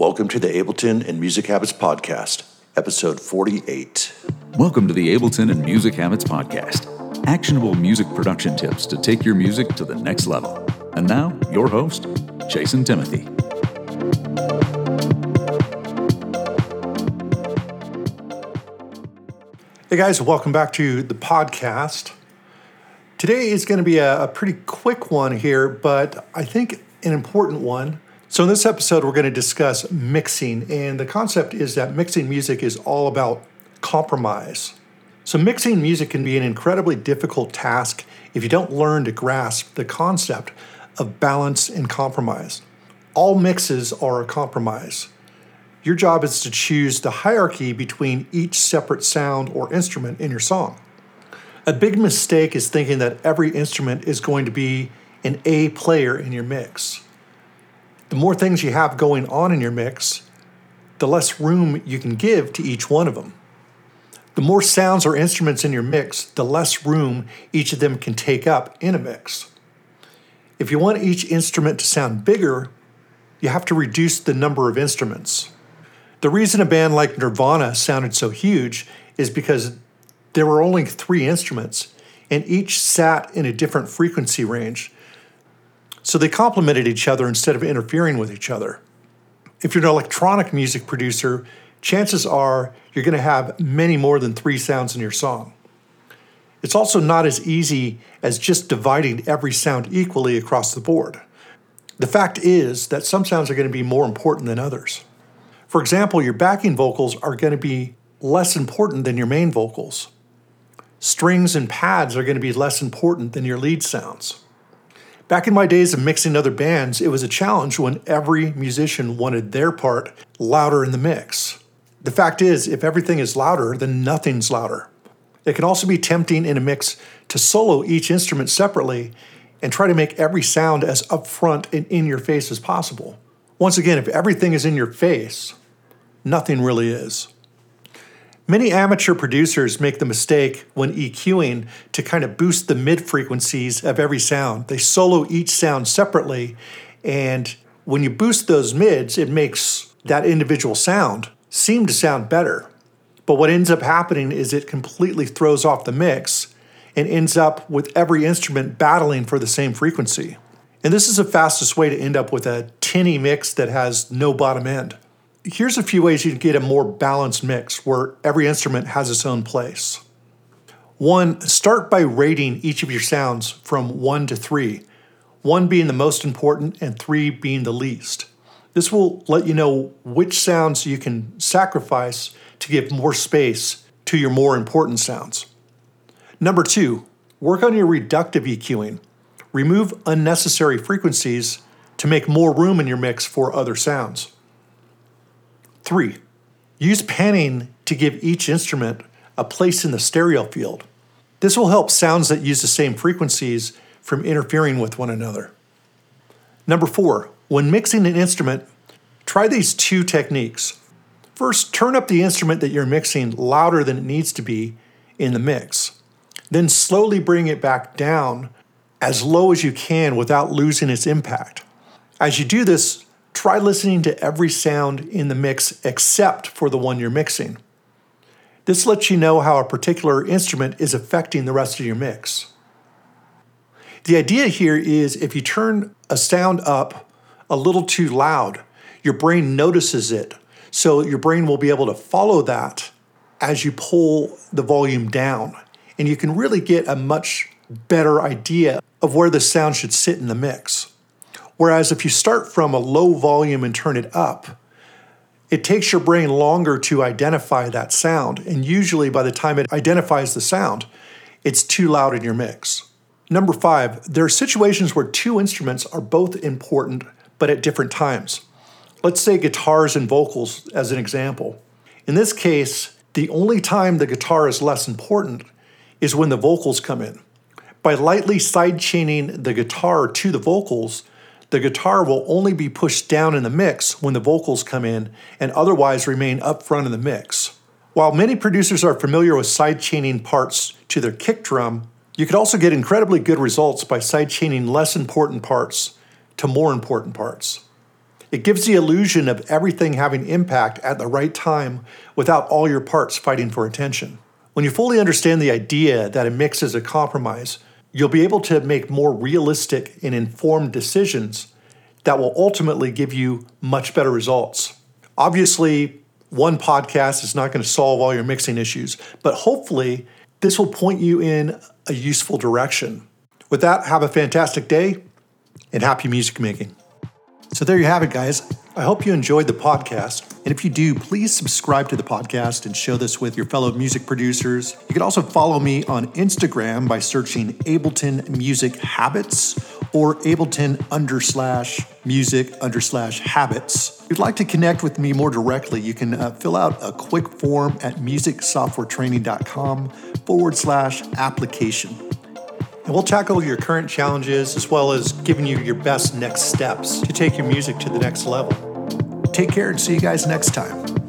Welcome to the Ableton and Music Habits Podcast, episode 48. Welcome to the Ableton and Music Habits Podcast actionable music production tips to take your music to the next level. And now, your host, Jason Timothy. Hey guys, welcome back to the podcast. Today is going to be a, a, pretty quick one here, but I think an important one. So, in this episode, we're going to discuss mixing, and the concept is that mixing music is all about compromise. So, mixing music can be an incredibly difficult task if you don't learn to grasp the concept of balance and compromise. All mixes are a compromise. Your job is to choose the hierarchy between each separate sound or instrument in your song. A big mistake is thinking that every instrument is going to be an A player in your mix. The more things you have going on in your mix, the less room you can give to each one of them. The more sounds or instruments in your mix, the less room each of them can take up in a mix. If you want each instrument to sound bigger, you have to reduce the number of instruments. The reason a band like Nirvana sounded so huge is because there were only three instruments, and each sat in a different frequency range. So they complemented each other instead of interfering with each other. If you're an electronic music producer, chances are you're going to have many more than three sounds in your song. It's also not as easy as just dividing every sound equally across the board. The fact is that some sounds are going to be more important than others. For example, your backing vocals are going to be less important than your main vocals. Strings and pads are going to be less important than your lead sounds. Back in my days of mixing other bands, it was a challenge when every musician wanted their part louder in the mix. The fact is, if everything is louder, then nothing's louder. It can also be tempting in a mix to solo each instrument separately and try to make every sound as upfront and in your face as possible. Once again, if everything is in your face, nothing really is. Many amateur producers make the mistake when EQing to kind of boost the mid frequencies of every sound. They solo each sound separately, and when you boost those mids, it makes that individual sound seem to sound better. But what ends up happening is it completely throws off the mix and ends up with every instrument battling for the same frequency. And this is the fastest way to end up with a tinny mix that has no bottom end. Here's a few ways you can get a more balanced mix where every instrument has its own place. One, start by rating each of your sounds from one to three, one being the most important and three being the least. This will let you know which sounds you can sacrifice to give more space to your more important sounds. Number two, work on your reductive EQing. Remove unnecessary frequencies to make more room in your mix for other sounds. Three, use panning to give each instrument a place in the stereo field. This will help sounds that use the same frequencies from interfering with one another. Number four, when mixing an instrument, try these two techniques. First, turn up the instrument that you're mixing louder than it needs to be in the mix. Then slowly bring it back down as low as you can without losing its impact. As you do this, try listening to every sound in the mix except for the one you're mixing. This lets you know how a particular instrument is affecting the rest of your mix. The idea here is if you turn a sound up a little too loud. Your brain notices it. So your brain will be able to follow that as you pull the volume down. And you can really get a much better idea of where the sound should sit in the mix. Whereas if you start from a low volume and turn it up, it takes your brain longer to identify that sound. And usually by the time it identifies the sound, it's too loud in your mix. Number five, there are situations where two instruments are both important but at different times. Let's say guitars and vocals as an example. In this case, the only time the guitar is less important is when the vocals come in. By lightly sidechaining the guitar to the vocals, the guitar will only be pushed down in the mix when the vocals come in and otherwise remain up front in the mix. While many producers are familiar with sidechaining parts to their kick drum, you could also get incredibly good results by sidechaining less important parts to more important parts. It gives the illusion of everything having impact at the right time without all your parts fighting for attention. When you fully understand the idea that a mix is a compromise, you'll be able to make more realistic and informed decisions that will ultimately give you much better results. Obviously, one podcast is not going to solve all your mixing issues, but hopefully, this will point you in a useful direction. With that, have a fantastic day and happy music making. So, there you have it, guys. I hope you enjoyed the podcast. And if you do, please subscribe to the podcast and share this with your fellow music producers. You can also follow me on Instagram by searching Ableton Music Habits or Ableton under slash music under slash habits. If you'd like to connect with me more directly, you can uh, fill out a quick form at musicsoftwaretraining.com forward slash application. And we'll tackle your current challenges as well as giving you your best next steps to take your music to the next level. Take care and see you guys next time.